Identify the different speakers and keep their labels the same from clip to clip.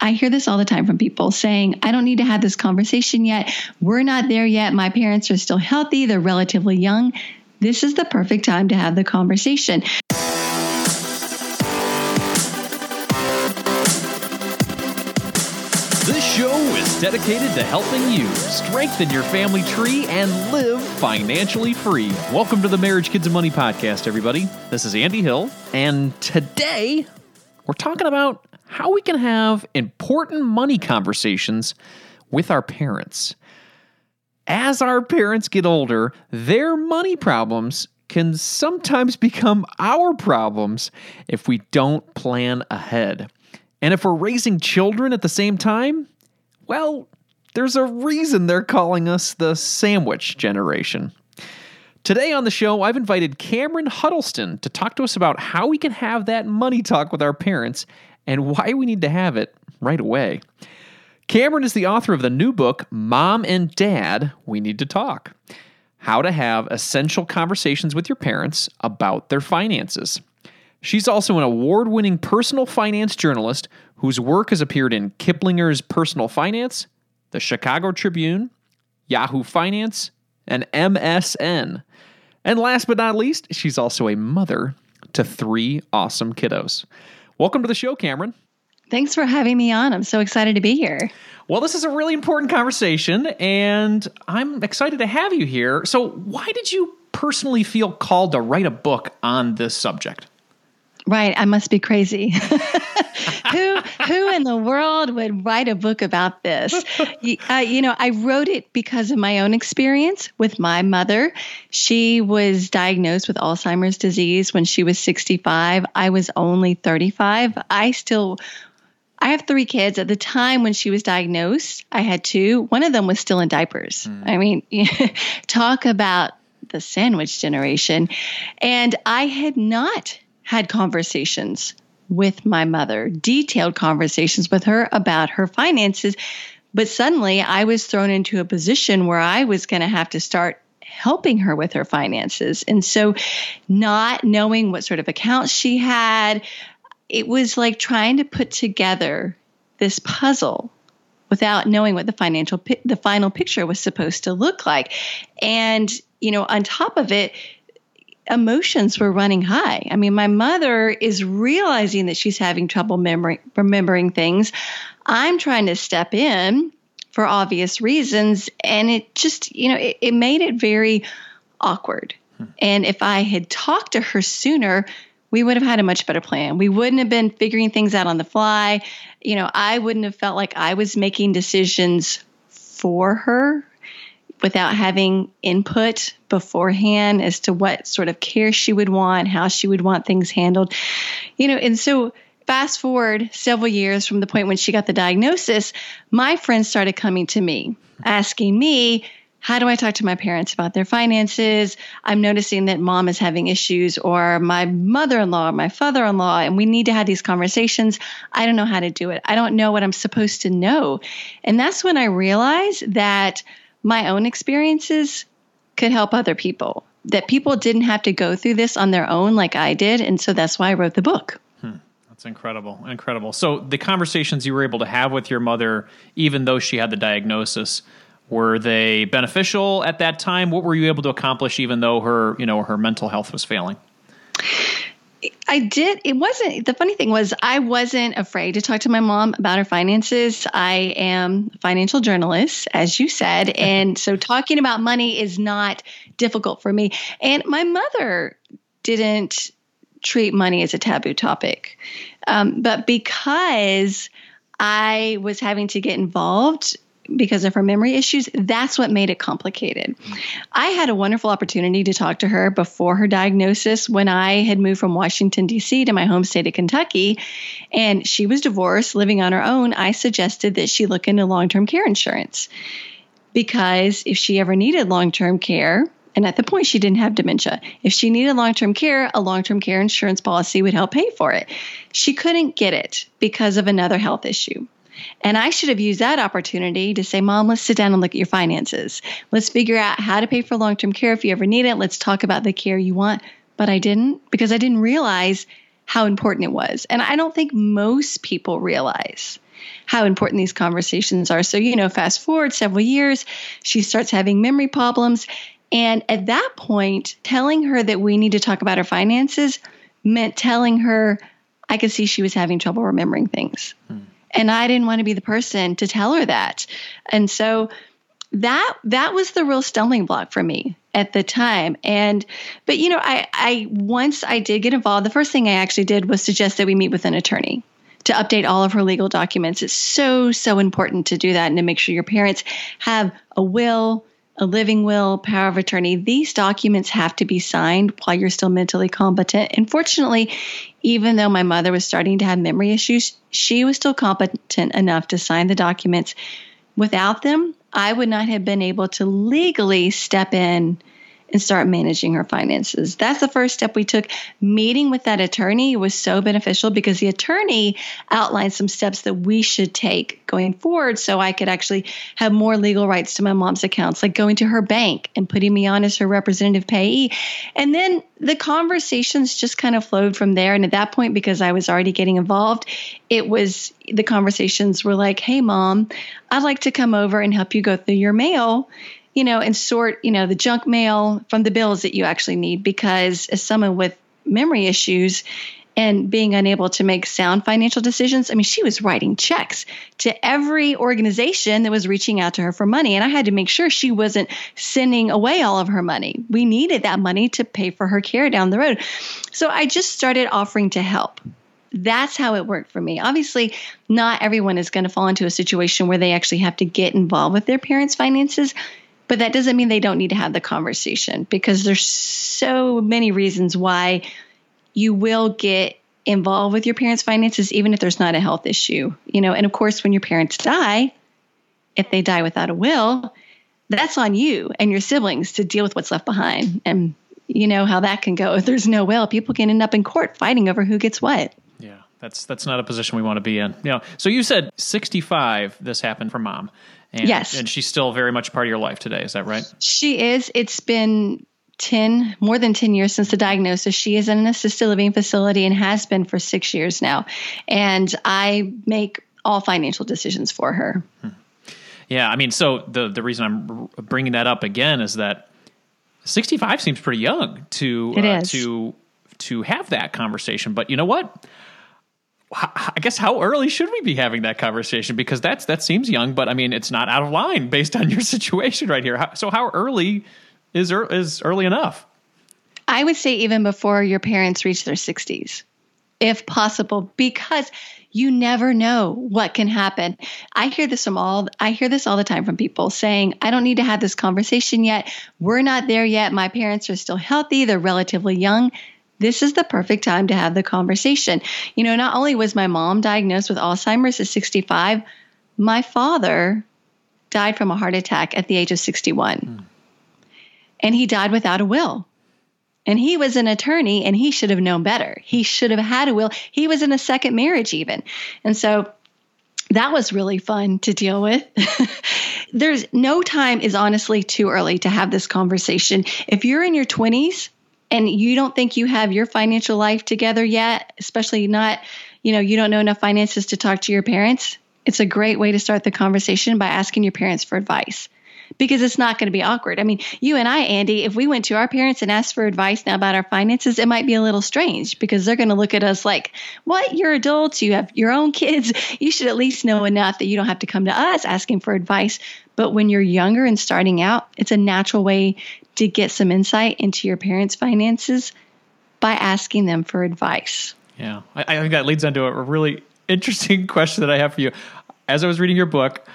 Speaker 1: I hear this all the time from people saying, I don't need to have this conversation yet. We're not there yet. My parents are still healthy, they're relatively young. This is the perfect time to have the conversation.
Speaker 2: This show is dedicated to helping you strengthen your family tree and live financially free. Welcome to the Marriage, Kids, and Money podcast, everybody. This is Andy Hill, and today we're talking about how we can have important money conversations with our parents. As our parents get older, their money problems can sometimes become our problems if we don't plan ahead. And if we're raising children at the same time, well, there's a reason they're calling us the sandwich generation. Today on the show, I've invited Cameron Huddleston to talk to us about how we can have that money talk with our parents and why we need to have it right away. Cameron is the author of the new book, Mom and Dad We Need to Talk How to Have Essential Conversations with Your Parents About Their Finances. She's also an award winning personal finance journalist whose work has appeared in Kiplinger's Personal Finance, the Chicago Tribune, Yahoo Finance, and MSN. And last but not least, she's also a mother to three awesome kiddos. Welcome to the show, Cameron.
Speaker 1: Thanks for having me on. I'm so excited to be here.
Speaker 2: Well, this is a really important conversation, and I'm excited to have you here. So, why did you personally feel called to write a book on this subject?
Speaker 1: Right, I must be crazy. who who in the world would write a book about this? Uh, you know, I wrote it because of my own experience with my mother. She was diagnosed with Alzheimer's disease when she was 65. I was only 35. I still I have three kids. At the time when she was diagnosed, I had two. One of them was still in diapers. Mm. I mean, talk about the sandwich generation. And I had not had conversations with my mother, detailed conversations with her about her finances. But suddenly I was thrown into a position where I was going to have to start helping her with her finances. And so, not knowing what sort of accounts she had, it was like trying to put together this puzzle without knowing what the financial the final picture was supposed to look like. And, you know, on top of it, emotions were running high. I mean, my mother is realizing that she's having trouble memory, remembering things. I'm trying to step in for obvious reasons. And it just, you know, it, it made it very awkward. Hmm. And if I had talked to her sooner, we would have had a much better plan. We wouldn't have been figuring things out on the fly. You know, I wouldn't have felt like I was making decisions for her without having input beforehand as to what sort of care she would want, how she would want things handled. You know, and so fast forward several years from the point when she got the diagnosis, my friends started coming to me asking me, how do I talk to my parents about their finances? I'm noticing that mom is having issues, or my mother in law, or my father in law, and we need to have these conversations. I don't know how to do it. I don't know what I'm supposed to know. And that's when I realized that my own experiences could help other people. That people didn't have to go through this on their own like I did. And so that's why I wrote the book.
Speaker 2: Hmm. That's incredible. Incredible. So the conversations you were able to have with your mother, even though she had the diagnosis, were they beneficial at that time? What were you able to accomplish even though her, you know, her mental health was failing?
Speaker 1: I did. It wasn't the funny thing was I wasn't afraid to talk to my mom about her finances. I am a financial journalist, as you said, and so talking about money is not difficult for me. And my mother didn't treat money as a taboo topic, um, but because I was having to get involved because of her memory issues, that's what made it complicated. I had a wonderful opportunity to talk to her before her diagnosis when I had moved from Washington, D.C. to my home state of Kentucky. And she was divorced, living on her own. I suggested that she look into long term care insurance because if she ever needed long term care, and at the point she didn't have dementia, if she needed long term care, a long term care insurance policy would help pay for it. She couldn't get it because of another health issue. And I should have used that opportunity to say, Mom, let's sit down and look at your finances. Let's figure out how to pay for long term care if you ever need it. Let's talk about the care you want. But I didn't because I didn't realize how important it was. And I don't think most people realize how important these conversations are. So, you know, fast forward several years, she starts having memory problems. And at that point, telling her that we need to talk about her finances meant telling her I could see she was having trouble remembering things. Hmm. And I didn't want to be the person to tell her that. And so that that was the real stumbling block for me at the time. And but you know, I I once I did get involved, the first thing I actually did was suggest that we meet with an attorney to update all of her legal documents. It's so so important to do that and to make sure your parents have a will, a living will, power of attorney. These documents have to be signed while you're still mentally competent. Unfortunately, even though my mother was starting to have memory issues, she was still competent enough to sign the documents. Without them, I would not have been able to legally step in and start managing her finances. That's the first step we took. Meeting with that attorney was so beneficial because the attorney outlined some steps that we should take going forward so I could actually have more legal rights to my mom's accounts, like going to her bank and putting me on as her representative payee. And then the conversations just kind of flowed from there. And at that point, because I was already getting involved, it was the conversations were like, hey, mom, I'd like to come over and help you go through your mail you know, and sort, you know, the junk mail from the bills that you actually need because as someone with memory issues and being unable to make sound financial decisions, I mean, she was writing checks to every organization that was reaching out to her for money. And I had to make sure she wasn't sending away all of her money. We needed that money to pay for her care down the road. So I just started offering to help that's how it worked for me. Obviously, not everyone is going to fall into a situation where they actually have to get involved with their parents' finances. But that doesn't mean they don't need to have the conversation because there's so many reasons why you will get involved with your parents' finances, even if there's not a health issue. You know, and of course, when your parents die, if they die without a will, that's on you and your siblings to deal with what's left behind. And you know how that can go. If there's no will, people can end up in court fighting over who gets what.
Speaker 2: Yeah, that's that's not a position we want to be in. You know, so you said 65 this happened for mom. And,
Speaker 1: yes.
Speaker 2: And she's still very much part of your life today. Is that right?
Speaker 1: She is. It's been 10, more than 10 years since the diagnosis. She is in an assisted living facility and has been for six years now. And I make all financial decisions for her. Hmm.
Speaker 2: Yeah. I mean, so the, the reason I'm bringing that up again is that 65 seems pretty young to,
Speaker 1: uh,
Speaker 2: to, to have that conversation. But you know what? I guess how early should we be having that conversation? Because that's that seems young, but I mean it's not out of line based on your situation right here. So how early is is early enough?
Speaker 1: I would say even before your parents reach their 60s, if possible, because you never know what can happen. I hear this from all I hear this all the time from people saying, "I don't need to have this conversation yet. We're not there yet. My parents are still healthy. They're relatively young." This is the perfect time to have the conversation. You know, not only was my mom diagnosed with Alzheimer's at 65, my father died from a heart attack at the age of 61. Mm. And he died without a will. And he was an attorney and he should have known better. He should have had a will. He was in a second marriage, even. And so that was really fun to deal with. There's no time is honestly too early to have this conversation. If you're in your 20s, and you don't think you have your financial life together yet, especially not, you know, you don't know enough finances to talk to your parents, it's a great way to start the conversation by asking your parents for advice because it's not going to be awkward. I mean, you and I, Andy, if we went to our parents and asked for advice now about our finances, it might be a little strange because they're going to look at us like, what? You're adults, you have your own kids. You should at least know enough that you don't have to come to us asking for advice. But when you're younger and starting out, it's a natural way to get some insight into your parents' finances by asking them for advice.
Speaker 2: Yeah, I, I think that leads into a really interesting question that I have for you. As I was reading your book,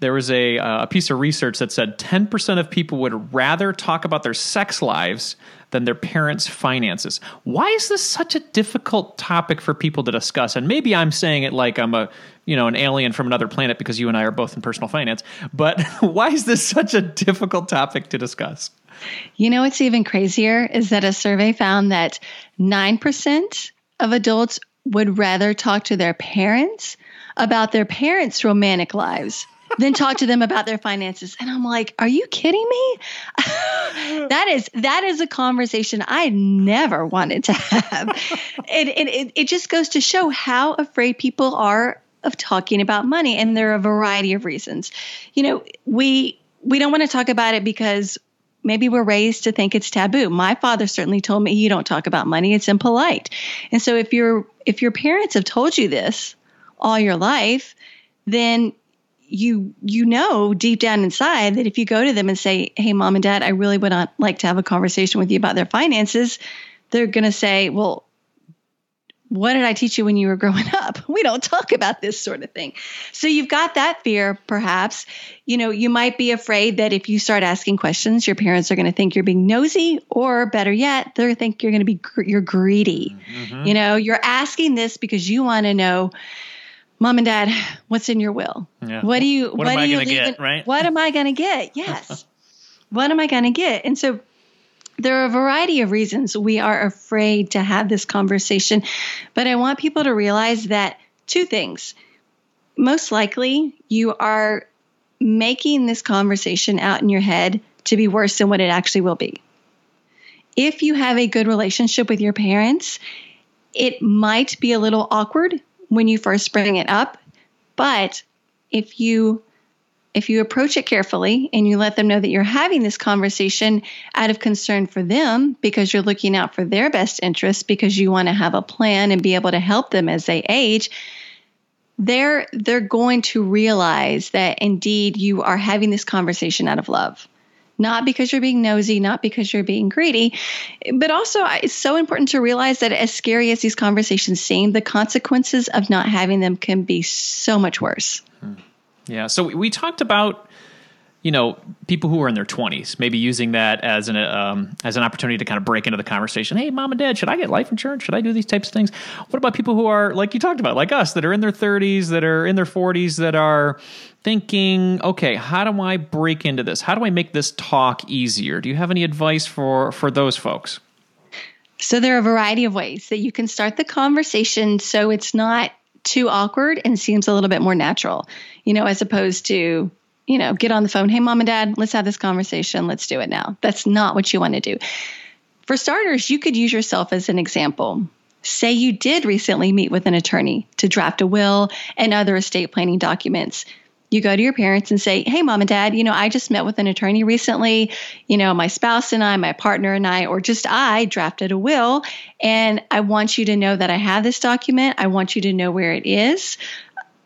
Speaker 2: there was a, uh, a piece of research that said 10% of people would rather talk about their sex lives than their parents' finances. Why is this such a difficult topic for people to discuss? And maybe I'm saying it like I'm a, you know, an alien from another planet because you and I are both in personal finance. But why is this such a difficult topic to discuss?
Speaker 1: You know what's even crazier is that a survey found that 9% of adults would rather talk to their parents about their parents' romantic lives than talk to them about their finances. And I'm like, are you kidding me? that is that is a conversation I never wanted to have. it, it, it just goes to show how afraid people are of talking about money and there are a variety of reasons. You know, we we don't want to talk about it because maybe we're raised to think it's taboo. My father certainly told me you don't talk about money, it's impolite. And so if your if your parents have told you this all your life, then you you know deep down inside that if you go to them and say, "Hey mom and dad, I really would not like to have a conversation with you about their finances," they're going to say, "Well, what did I teach you when you were growing up? We don't talk about this sort of thing. So you've got that fear, perhaps. You know, you might be afraid that if you start asking questions, your parents are going to think you're being nosy, or better yet, they're think you're going to be you're greedy. Mm-hmm. You know, you're asking this because you want to know, mom and dad, what's in your will? Yeah. What do you?
Speaker 2: What, what am
Speaker 1: I
Speaker 2: going to get? Right?
Speaker 1: What am I going to get? Yes. what am I going to get? And so there are a variety of reasons we are afraid to have this conversation, but I want people to realize that two things. Most likely, you are making this conversation out in your head to be worse than what it actually will be. If you have a good relationship with your parents, it might be a little awkward when you first bring it up, but if you if you approach it carefully and you let them know that you're having this conversation out of concern for them because you're looking out for their best interests because you want to have a plan and be able to help them as they age they're they're going to realize that indeed you are having this conversation out of love not because you're being nosy, not because you're being greedy, but also it's so important to realize that as scary as these conversations seem, the consequences of not having them can be so much worse. Hmm.
Speaker 2: Yeah. So we talked about you know people who are in their 20s maybe using that as an um, as an opportunity to kind of break into the conversation. Hey mom and dad should i get life insurance? Should i do these types of things? What about people who are like you talked about like us that are in their 30s that are in their 40s that are thinking okay how do i break into this? How do i make this talk easier? Do you have any advice for for those folks?
Speaker 1: So there are a variety of ways that you can start the conversation so it's not too awkward and seems a little bit more natural, you know, as opposed to, you know, get on the phone, hey, mom and dad, let's have this conversation. Let's do it now. That's not what you want to do. For starters, you could use yourself as an example. Say you did recently meet with an attorney to draft a will and other estate planning documents you go to your parents and say, Hey, mom and dad, you know, I just met with an attorney recently. You know, my spouse and I, my partner and I, or just I drafted a will. And I want you to know that I have this document. I want you to know where it is.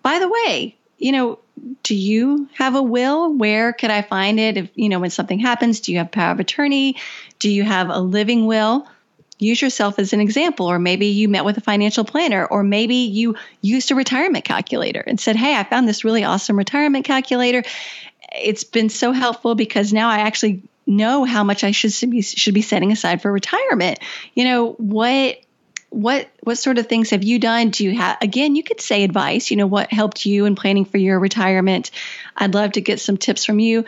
Speaker 1: By the way, you know, do you have a will? Where could I find it? If, you know, when something happens, do you have power of attorney? Do you have a living will? use yourself as an example or maybe you met with a financial planner or maybe you used a retirement calculator and said hey i found this really awesome retirement calculator it's been so helpful because now i actually know how much i should be should be setting aside for retirement you know what what what sort of things have you done? Do you have again you could say advice you know what helped you in planning for your retirement. I'd love to get some tips from you.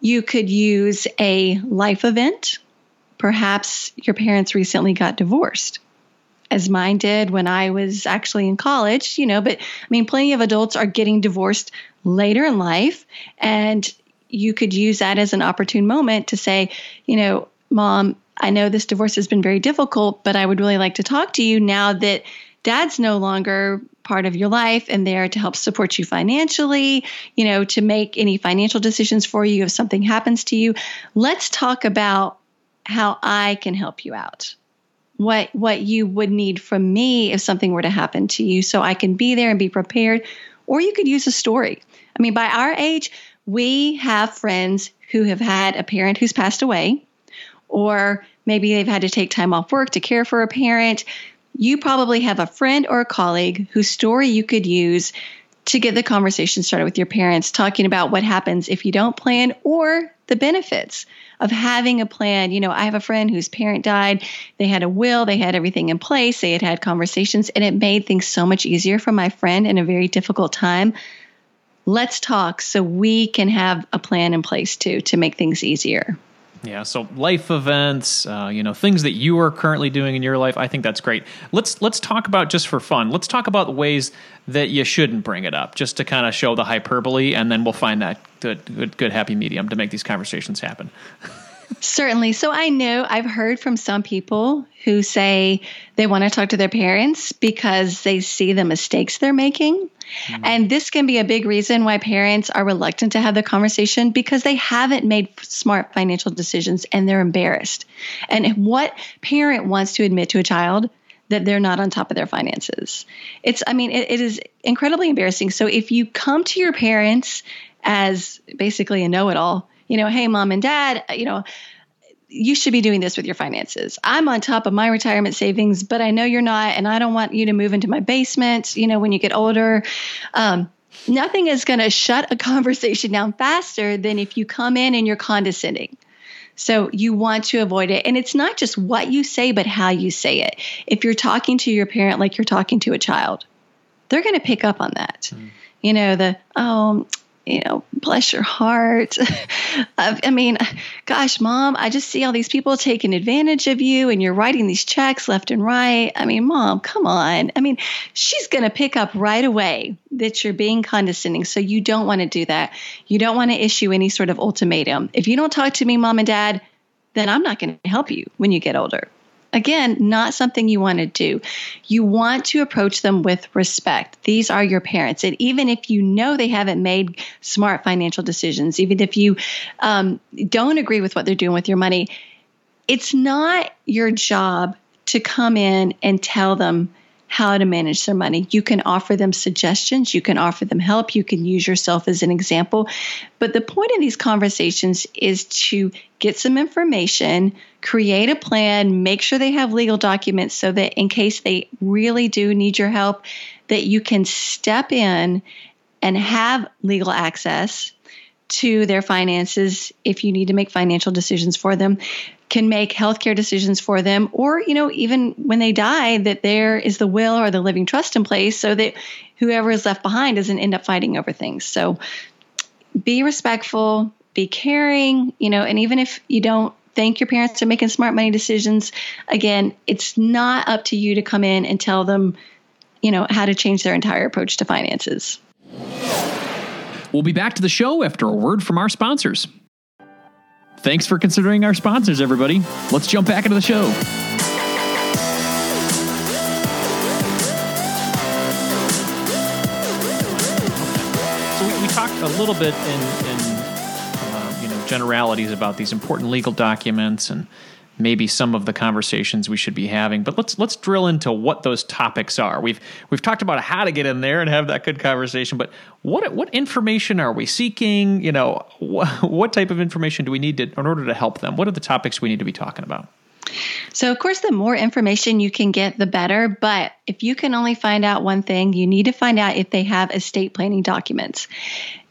Speaker 1: You could use a life event. Perhaps your parents recently got divorced, as mine did when I was actually in college, you know, but I mean, plenty of adults are getting divorced later in life. And you could use that as an opportune moment to say, you know, mom, I know this divorce has been very difficult, but I would really like to talk to you now that dad's no longer part of your life and there to help support you financially, you know, to make any financial decisions for you if something happens to you. Let's talk about how I can help you out. What what you would need from me if something were to happen to you so I can be there and be prepared. Or you could use a story. I mean, by our age, we have friends who have had a parent who's passed away, or maybe they've had to take time off work to care for a parent. You probably have a friend or a colleague whose story you could use to get the conversation started with your parents, talking about what happens if you don't plan or the benefits of having a plan. You know, I have a friend whose parent died. They had a will, they had everything in place, they had had conversations, and it made things so much easier for my friend in a very difficult time. Let's talk so we can have a plan in place too to make things easier.
Speaker 2: Yeah, so life events, uh, you know, things that you are currently doing in your life. I think that's great. Let's let's talk about just for fun. Let's talk about ways that you shouldn't bring it up, just to kind of show the hyperbole, and then we'll find that good, good, good happy medium to make these conversations happen.
Speaker 1: Certainly. So I know I've heard from some people who say they want to talk to their parents because they see the mistakes they're making. Mm-hmm. And this can be a big reason why parents are reluctant to have the conversation because they haven't made smart financial decisions and they're embarrassed. And what parent wants to admit to a child that they're not on top of their finances? It's, I mean, it, it is incredibly embarrassing. So if you come to your parents as basically a know it all, you know, hey, mom and dad, you know, you should be doing this with your finances. I'm on top of my retirement savings, but I know you're not, and I don't want you to move into my basement, you know, when you get older. Um, nothing is going to shut a conversation down faster than if you come in and you're condescending. So you want to avoid it. And it's not just what you say, but how you say it. If you're talking to your parent like you're talking to a child, they're going to pick up on that. Mm. You know, the, oh, you know, bless your heart. I mean, gosh, mom, I just see all these people taking advantage of you and you're writing these checks left and right. I mean, mom, come on. I mean, she's going to pick up right away that you're being condescending. So you don't want to do that. You don't want to issue any sort of ultimatum. If you don't talk to me, mom and dad, then I'm not going to help you when you get older. Again, not something you want to do. You want to approach them with respect. These are your parents. And even if you know they haven't made smart financial decisions, even if you um, don't agree with what they're doing with your money, it's not your job to come in and tell them how to manage their money. You can offer them suggestions, you can offer them help, you can use yourself as an example. But the point of these conversations is to get some information, create a plan, make sure they have legal documents so that in case they really do need your help, that you can step in and have legal access to their finances if you need to make financial decisions for them can make healthcare decisions for them or you know even when they die that there is the will or the living trust in place so that whoever is left behind doesn't end up fighting over things. So be respectful be caring you know and even if you don't think your parents for making smart money decisions again it's not up to you to come in and tell them you know how to change their entire approach to finances
Speaker 2: we'll be back to the show after a word from our sponsors Thanks for considering our sponsors, everybody. Let's jump back into the show. So we, we talked a little bit in, in generalities about these important legal documents and maybe some of the conversations we should be having. But let's let's drill into what those topics are. We've we've talked about how to get in there and have that good conversation, but what what information are we seeking? You know, wh- what type of information do we need to in order to help them? What are the topics we need to be talking about?
Speaker 1: So, of course, the more information you can get, the better. But if you can only find out one thing, you need to find out if they have estate planning documents.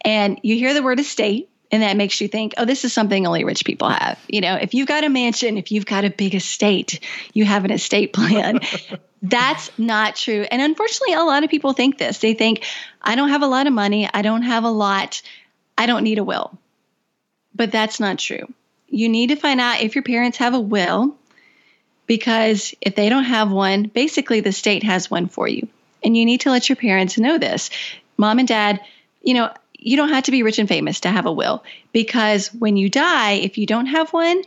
Speaker 1: And you hear the word estate, and that makes you think, oh, this is something only rich people have. You know, if you've got a mansion, if you've got a big estate, you have an estate plan. That's not true. And unfortunately, a lot of people think this. They think, I don't have a lot of money, I don't have a lot, I don't need a will. But that's not true. You need to find out if your parents have a will, because if they don't have one, basically the state has one for you. And you need to let your parents know this. Mom and dad, you know, you don't have to be rich and famous to have a will because when you die, if you don't have one,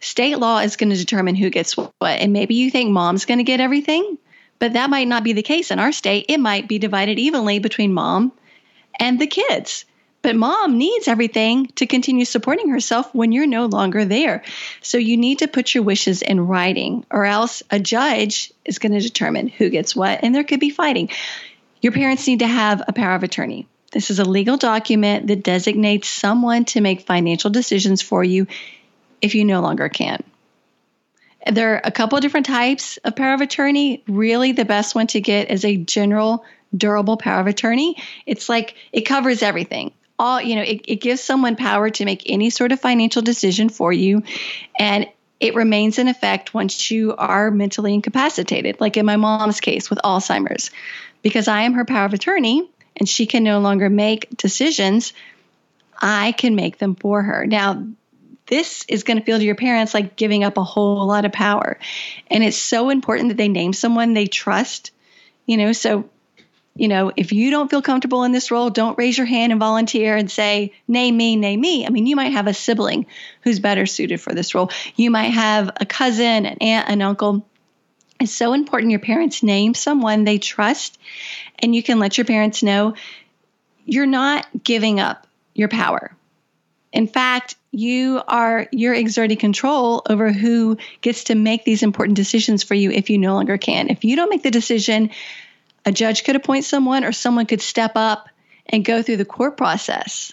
Speaker 1: state law is going to determine who gets what. And maybe you think mom's going to get everything, but that might not be the case in our state. It might be divided evenly between mom and the kids. But mom needs everything to continue supporting herself when you're no longer there. So you need to put your wishes in writing, or else a judge is going to determine who gets what, and there could be fighting. Your parents need to have a power of attorney. This is a legal document that designates someone to make financial decisions for you if you no longer can. There are a couple of different types of power of attorney. Really, the best one to get is a general durable power of attorney. It's like it covers everything. All, you know, it, it gives someone power to make any sort of financial decision for you. And it remains in effect once you are mentally incapacitated, like in my mom's case with Alzheimer's. Because I am her power of attorney, and she can no longer make decisions, I can make them for her. Now, this is going to feel to your parents like giving up a whole lot of power. And it's so important that they name someone they trust, you know, so you know, if you don't feel comfortable in this role, don't raise your hand and volunteer and say, name me, name me. I mean, you might have a sibling who's better suited for this role. You might have a cousin, an aunt, an uncle. It's so important your parents name someone they trust, and you can let your parents know you're not giving up your power. In fact, you are you're exerting control over who gets to make these important decisions for you if you no longer can. If you don't make the decision, a judge could appoint someone or someone could step up and go through the court process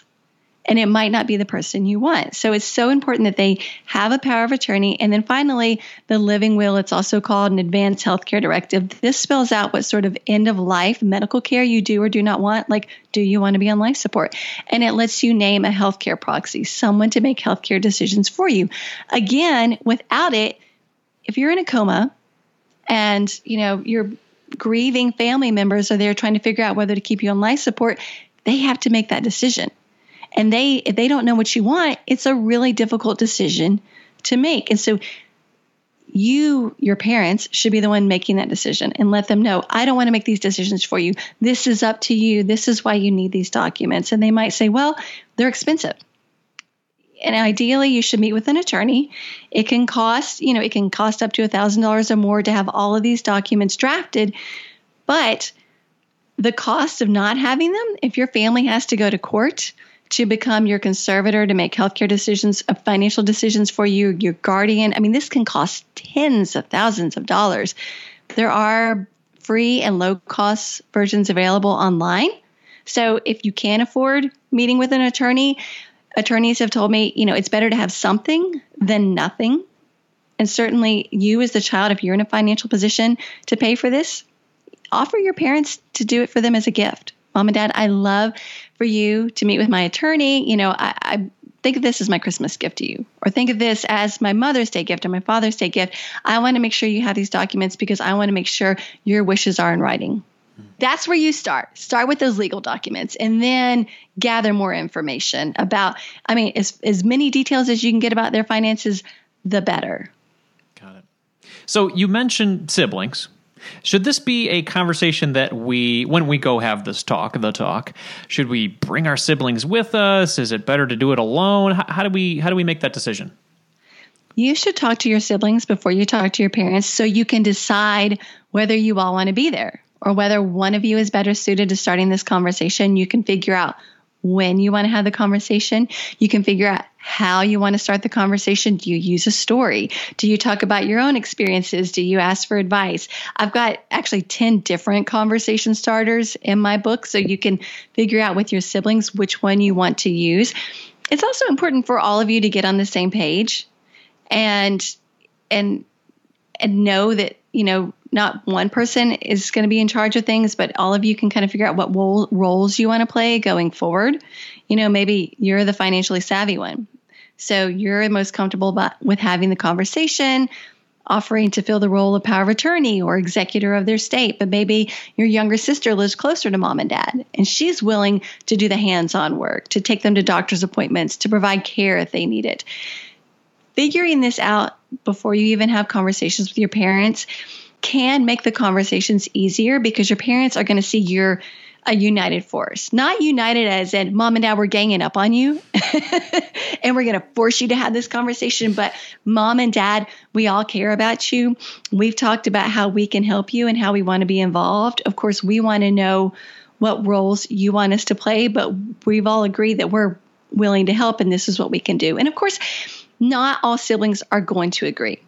Speaker 1: and it might not be the person you want. So it's so important that they have a power of attorney. And then finally, the living will, it's also called an advanced healthcare directive. This spells out what sort of end of life medical care you do or do not want. Like, do you want to be on life support? And it lets you name a healthcare proxy, someone to make healthcare decisions for you. Again, without it, if you're in a coma and you know your grieving family members are there trying to figure out whether to keep you on life support, they have to make that decision and they if they don't know what you want it's a really difficult decision to make. And so you your parents should be the one making that decision and let them know i don't want to make these decisions for you. This is up to you. This is why you need these documents. And they might say well they're expensive. And ideally you should meet with an attorney. It can cost you know it can cost up to a thousand dollars or more to have all of these documents drafted but the cost of not having them if your family has to go to court to become your conservator to make healthcare decisions, uh, financial decisions for you, your guardian. I mean, this can cost tens of thousands of dollars. There are free and low cost versions available online. So if you can't afford meeting with an attorney, attorneys have told me, you know, it's better to have something than nothing. And certainly, you as the child, if you're in a financial position to pay for this, offer your parents to do it for them as a gift. Mom and Dad, I love for you to meet with my attorney. You know, I, I think of this as my Christmas gift to you, or think of this as my Mother's Day gift or my Father's Day gift. I want to make sure you have these documents because I want to make sure your wishes are in writing. That's where you start. Start with those legal documents and then gather more information about, I mean, as, as many details as you can get about their finances, the better.
Speaker 2: Got it. So you mentioned siblings. Should this be a conversation that we, when we go have this talk, the talk, should we bring our siblings with us? Is it better to do it alone? How, how do we how do we make that decision?
Speaker 1: You should talk to your siblings before you talk to your parents so you can decide whether you all want to be there or whether one of you is better suited to starting this conversation. You can figure out when you want to have the conversation. You can figure out how you want to start the conversation. Do you use a story? Do you talk about your own experiences? Do you ask for advice? I've got actually 10 different conversation starters in my book, so you can figure out with your siblings which one you want to use. It's also important for all of you to get on the same page and and and know that, you know, not one person is going to be in charge of things, but all of you can kind of figure out what role, roles you want to play going forward. You know, maybe you're the financially savvy one. So you're most comfortable with having the conversation, offering to fill the role of power of attorney or executor of their state. But maybe your younger sister lives closer to mom and dad, and she's willing to do the hands on work, to take them to doctor's appointments, to provide care if they need it. Figuring this out before you even have conversations with your parents can make the conversations easier because your parents are going to see you're a united force. Not united as in mom and dad were ganging up on you and we're going to force you to have this conversation, but mom and dad, we all care about you. We've talked about how we can help you and how we want to be involved. Of course, we want to know what roles you want us to play, but we've all agreed that we're willing to help and this is what we can do. And of course, not all siblings are going to agree.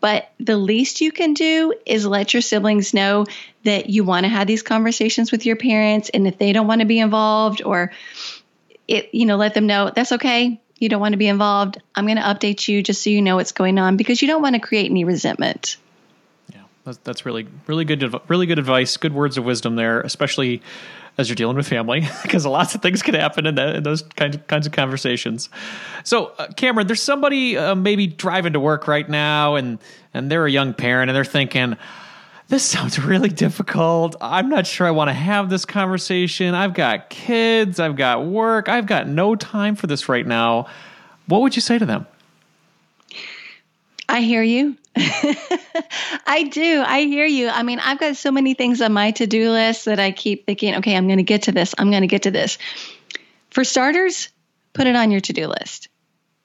Speaker 1: But the least you can do is let your siblings know that you want to have these conversations with your parents. And if they don't want to be involved or it, you know, let them know that's okay. You don't want to be involved. I'm going to update you just so you know what's going on because you don't want to create any resentment.
Speaker 2: Yeah, that's, that's really, really good, really good advice. Good words of wisdom there, especially as you're dealing with family because lots of things can happen in, that, in those kinds of, kinds of conversations. So, uh, Cameron, there's somebody uh, maybe driving to work right now, and and they're a young parent, and they're thinking, "This sounds really difficult. I'm not sure I want to have this conversation. I've got kids, I've got work, I've got no time for this right now." What would you say to them?
Speaker 1: I hear you. I do. I hear you. I mean, I've got so many things on my to do list that I keep thinking, okay, I'm going to get to this. I'm going to get to this. For starters, put it on your to do list.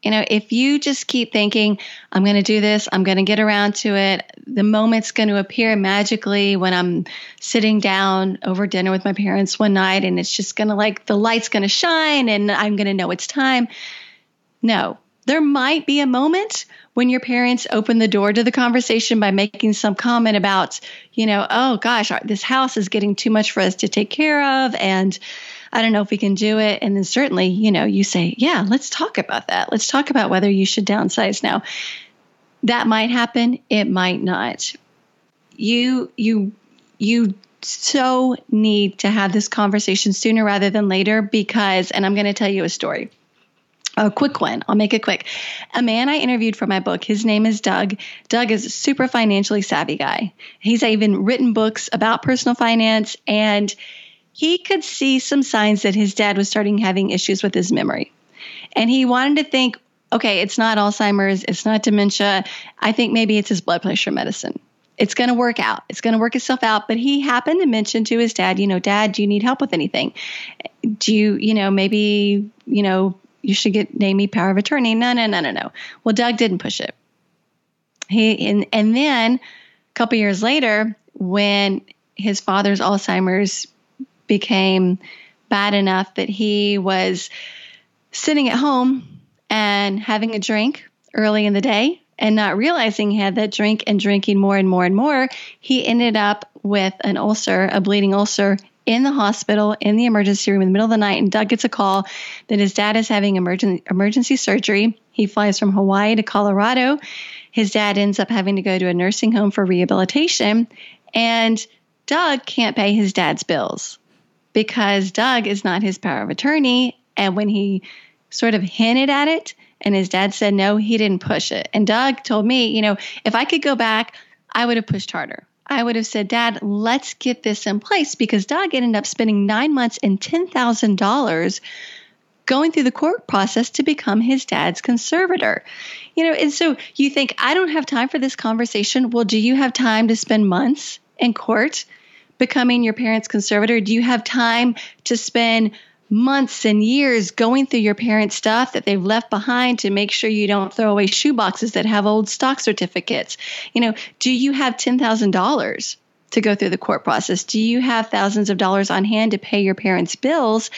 Speaker 1: You know, if you just keep thinking, I'm going to do this, I'm going to get around to it, the moment's going to appear magically when I'm sitting down over dinner with my parents one night and it's just going to like the light's going to shine and I'm going to know it's time. No, there might be a moment when your parents open the door to the conversation by making some comment about, you know, oh gosh, this house is getting too much for us to take care of. And I don't know if we can do it. And then certainly, you know, you say, yeah, let's talk about that. Let's talk about whether you should downsize now. That might happen. It might not. You, you, you so need to have this conversation sooner rather than later because, and I'm going to tell you a story. A quick one. I'll make it quick. A man I interviewed for my book, his name is Doug. Doug is a super financially savvy guy. He's even written books about personal finance and he could see some signs that his dad was starting having issues with his memory. And he wanted to think, okay, it's not Alzheimer's, it's not dementia. I think maybe it's his blood pressure medicine. It's going to work out. It's going to work itself out. But he happened to mention to his dad, you know, dad, do you need help with anything? Do you, you know, maybe, you know, you should get name me power of attorney. No, no, no, no, no. Well, Doug didn't push it. He and and then a couple years later, when his father's Alzheimer's became bad enough that he was sitting at home and having a drink early in the day and not realizing he had that drink and drinking more and more and more, he ended up with an ulcer, a bleeding ulcer in the hospital in the emergency room in the middle of the night. And Doug gets a call that his dad is having emergency emergency surgery. He flies from Hawaii to Colorado. His dad ends up having to go to a nursing home for rehabilitation. And Doug can't pay his dad's bills because Doug is not his power of attorney. And when he sort of hinted at it and his dad said no, he didn't push it. And Doug told me, you know, if I could go back, I would have pushed harder. I would have said, Dad, let's get this in place because Doug ended up spending nine months and $10,000 going through the court process to become his dad's conservator. You know, and so you think, I don't have time for this conversation. Well, do you have time to spend months in court becoming your parents' conservator? Do you have time to spend months and years going through your parents' stuff that they've left behind to make sure you don't throw away shoe boxes that have old stock certificates? You know, do you have $10,000 to go through the court process? Do you have thousands of dollars on hand to pay your parents' bills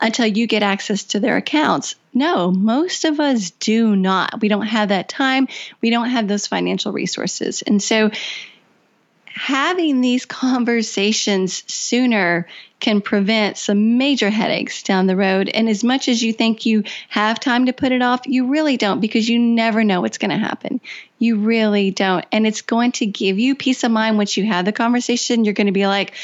Speaker 1: until you get access to their accounts? No, most of us do not. We don't have that time. We don't have those financial resources. And so having these conversations sooner can prevent some major headaches down the road. And as much as you think you have time to put it off, you really don't because you never know what's going to happen. You really don't. And it's going to give you peace of mind once you have the conversation. You're going to be like,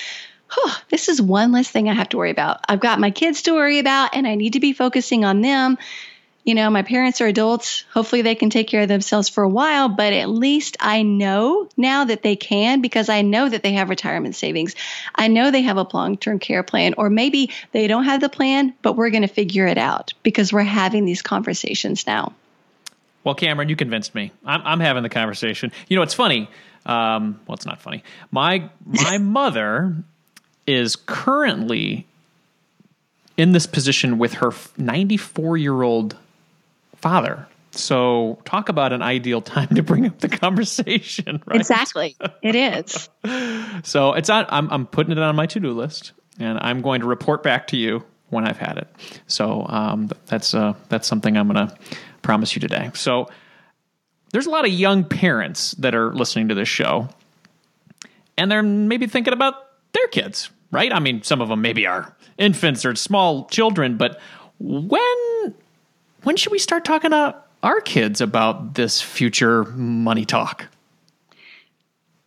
Speaker 1: oh, this is one less thing I have to worry about. I've got my kids to worry about, and I need to be focusing on them you know, my parents are adults. Hopefully they can take care of themselves for a while, but at least I know now that they can because I know that they have retirement savings. I know they have a long term care plan, or maybe they don't have the plan, but we're going to figure it out because we're having these conversations now.
Speaker 2: Well, Cameron, you convinced me. I'm, I'm having the conversation. You know, it's funny. Um, well, it's not funny. My my mother is currently in this position with her 94 year old father. So, talk about an ideal time to bring up the conversation, right?
Speaker 1: Exactly. It is.
Speaker 2: so, it's on, I'm, I'm putting it on my to do list and I'm going to report back to you when I've had it. So, um, that's, uh, that's something I'm going to promise you today. So, there's a lot of young parents that are listening to this show and they're maybe thinking about their kids, right? I mean, some of them maybe are infants or small children, but when when should we start talking to our kids about this future money talk?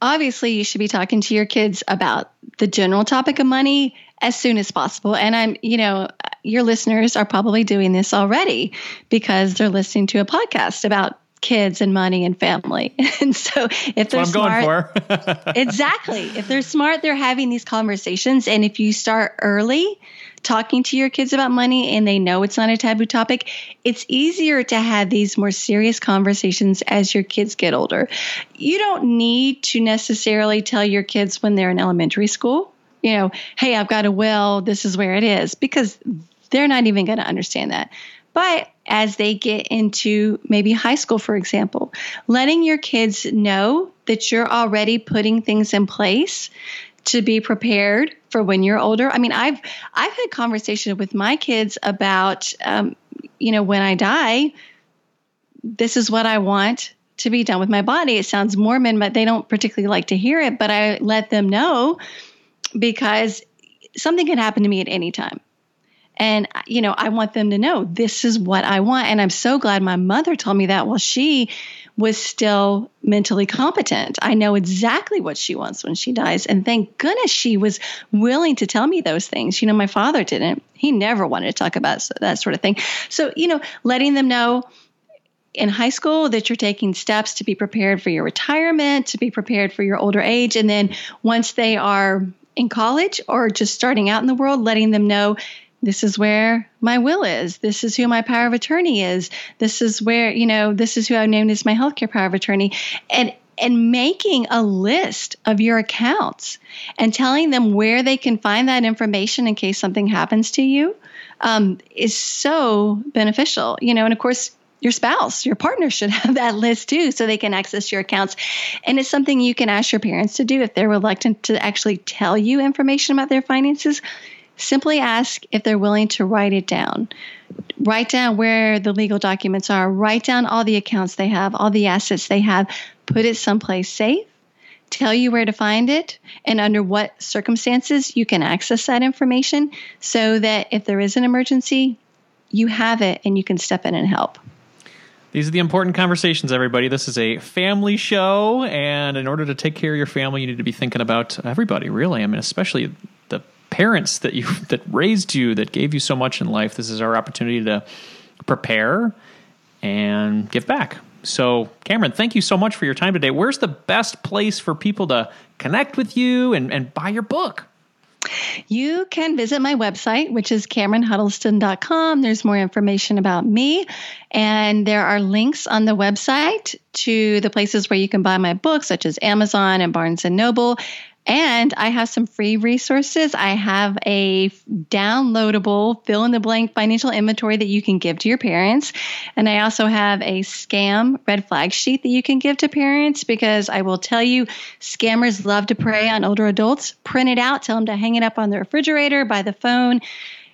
Speaker 1: Obviously, you should be talking to your kids about the general topic of money as soon as possible. And I'm, you know, your listeners are probably doing this already because they're listening to a podcast about kids and money and family. And so if they're smart, exactly. If they're smart, they're having these conversations. And if you start early talking to your kids about money and they know it's not a taboo topic, it's easier to have these more serious conversations as your kids get older. You don't need to necessarily tell your kids when they're in elementary school, you know, hey, I've got a will, this is where it is, because they're not even going to understand that. But as they get into maybe high school, for example, letting your kids know that you're already putting things in place to be prepared for when you're older. I mean, I've I've had conversations with my kids about, um, you know, when I die, this is what I want to be done with my body. It sounds morbid, but they don't particularly like to hear it. But I let them know because something can happen to me at any time. And, you know, I want them to know this is what I want. And I'm so glad my mother told me that while she was still mentally competent. I know exactly what she wants when she dies. And thank goodness she was willing to tell me those things. You know, my father didn't. He never wanted to talk about that sort of thing. So, you know, letting them know in high school that you're taking steps to be prepared for your retirement, to be prepared for your older age. And then once they are in college or just starting out in the world, letting them know this is where my will is. This is who my power of attorney is. This is where, you know, this is who I've named as my healthcare power of attorney. And and making a list of your accounts and telling them where they can find that information in case something happens to you um, is so beneficial. You know, and of course, your spouse, your partner should have that list too, so they can access your accounts. And it's something you can ask your parents to do if they're reluctant to actually tell you information about their finances simply ask if they're willing to write it down. Write down where the legal documents are, write down all the accounts they have, all the assets they have, put it someplace safe, tell you where to find it, and under what circumstances you can access that information so that if there is an emergency, you have it and you can step in and help.
Speaker 2: These are the important conversations, everybody. This is a family show, and in order to take care of your family, you need to be thinking about everybody, really. I mean, especially parents that you that raised you that gave you so much in life this is our opportunity to prepare and give back so cameron thank you so much for your time today where's the best place for people to connect with you and, and buy your book
Speaker 1: you can visit my website, which is CameronHuddleston.com. There's more information about me. And there are links on the website to the places where you can buy my books, such as Amazon and Barnes and Noble. And I have some free resources. I have a downloadable fill in the blank financial inventory that you can give to your parents. And I also have a scam red flag sheet that you can give to parents because I will tell you, scammers love to prey on older adults. Print it out, tell them to hang it up on the refrigerator, by the phone.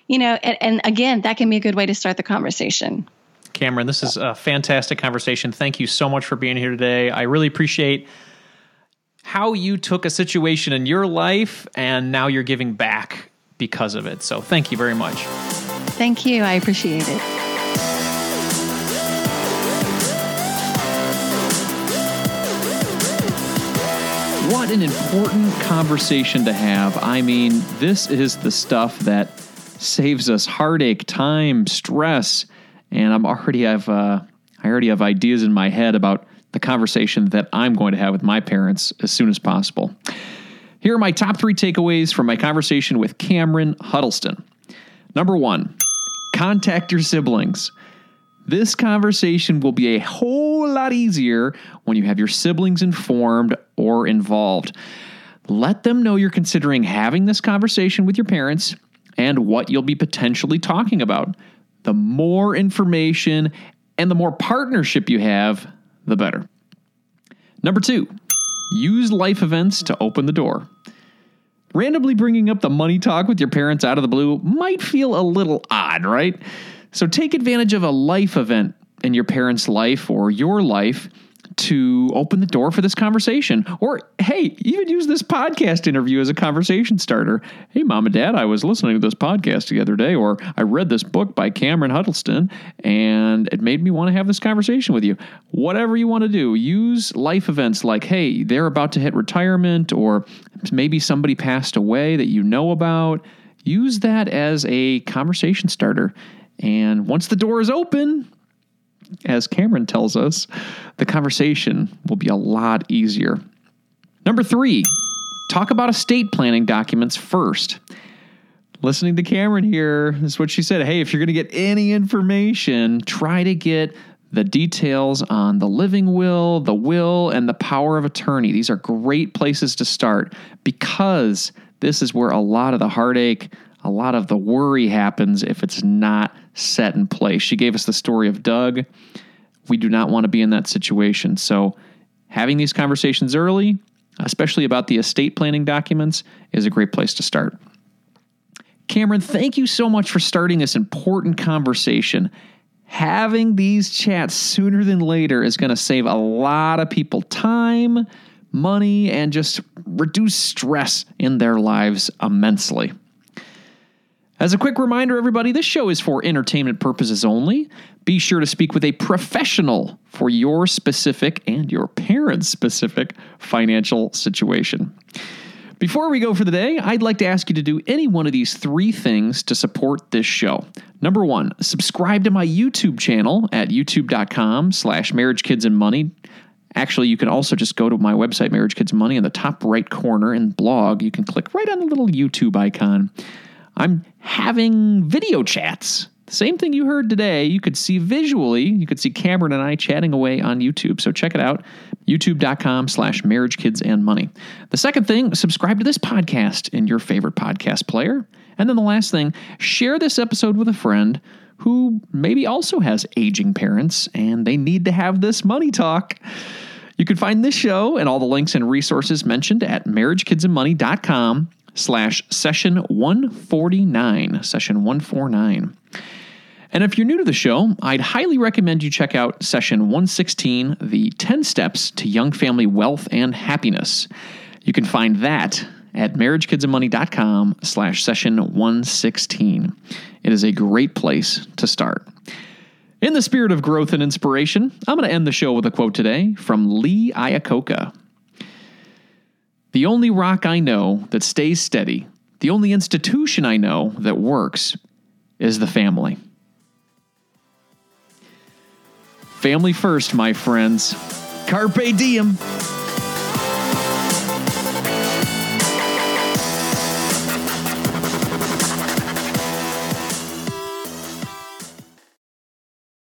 Speaker 1: You know, and, and again, that can be a good way to start the conversation.
Speaker 2: Cameron, this is a fantastic conversation. Thank you so much for being here today. I really appreciate how you took a situation in your life and now you're giving back because of it. So thank you very much.
Speaker 1: Thank you. I appreciate it.
Speaker 2: What an important conversation to have. I mean, this is the stuff that saves us heartache, time, stress, and I'm already have uh, I already have ideas in my head about the conversation that I'm going to have with my parents as soon as possible. Here are my top three takeaways from my conversation with Cameron Huddleston. Number one, contact your siblings. This conversation will be a whole lot easier when you have your siblings informed or involved. Let them know you're considering having this conversation with your parents and what you'll be potentially talking about. The more information and the more partnership you have, the better. Number two, use life events to open the door. Randomly bringing up the money talk with your parents out of the blue might feel a little odd, right? So take advantage of a life event in your parents' life or your life to open the door for this conversation. Or, hey, even use this podcast interview as a conversation starter. Hey, mom and dad, I was listening to this podcast the other day, or I read this book by Cameron Huddleston, and it made me want to have this conversation with you. Whatever you want to do, use life events like, hey, they're about to hit retirement, or maybe somebody passed away that you know about. Use that as a conversation starter. And once the door is open, as Cameron tells us, the conversation will be a lot easier. Number three, talk about estate planning documents first. listening to Cameron here, this is what she said. Hey, if you're going to get any information, try to get the details on the living will, the will, and the power of attorney. These are great places to start because this is where a lot of the heartache, a lot of the worry happens if it's not set in place. She gave us the story of Doug. We do not want to be in that situation. So, having these conversations early, especially about the estate planning documents, is a great place to start. Cameron, thank you so much for starting this important conversation. Having these chats sooner than later is going to save a lot of people time, money, and just reduce stress in their lives immensely. As a quick reminder, everybody, this show is for entertainment purposes only. Be sure to speak with a professional for your specific and your parents' specific financial situation. Before we go for the day, I'd like to ask you to do any one of these three things to support this show. Number one, subscribe to my YouTube channel at youtube.com slash marriage kids and money. Actually, you can also just go to my website, Marriage Kids Money, in the top right corner in blog. You can click right on the little YouTube icon. I'm having video chats. Same thing you heard today, you could see visually. You could see Cameron and I chatting away on YouTube. So check it out, youtube.com slash marriage kids and money. The second thing, subscribe to this podcast in your favorite podcast player. And then the last thing, share this episode with a friend who maybe also has aging parents and they need to have this money talk. You can find this show and all the links and resources mentioned at marriagekidsandmoney.com slash session 149, session 149. And if you're new to the show, I'd highly recommend you check out session 116, the 10 steps to young family wealth and happiness. You can find that at marriagekidsandmoney.com slash session 116. It is a great place to start. In the spirit of growth and inspiration, I'm going to end the show with a quote today from Lee Iacocca. The only rock I know that stays steady, the only institution I know that works, is the family. Family first, my friends. Carpe diem.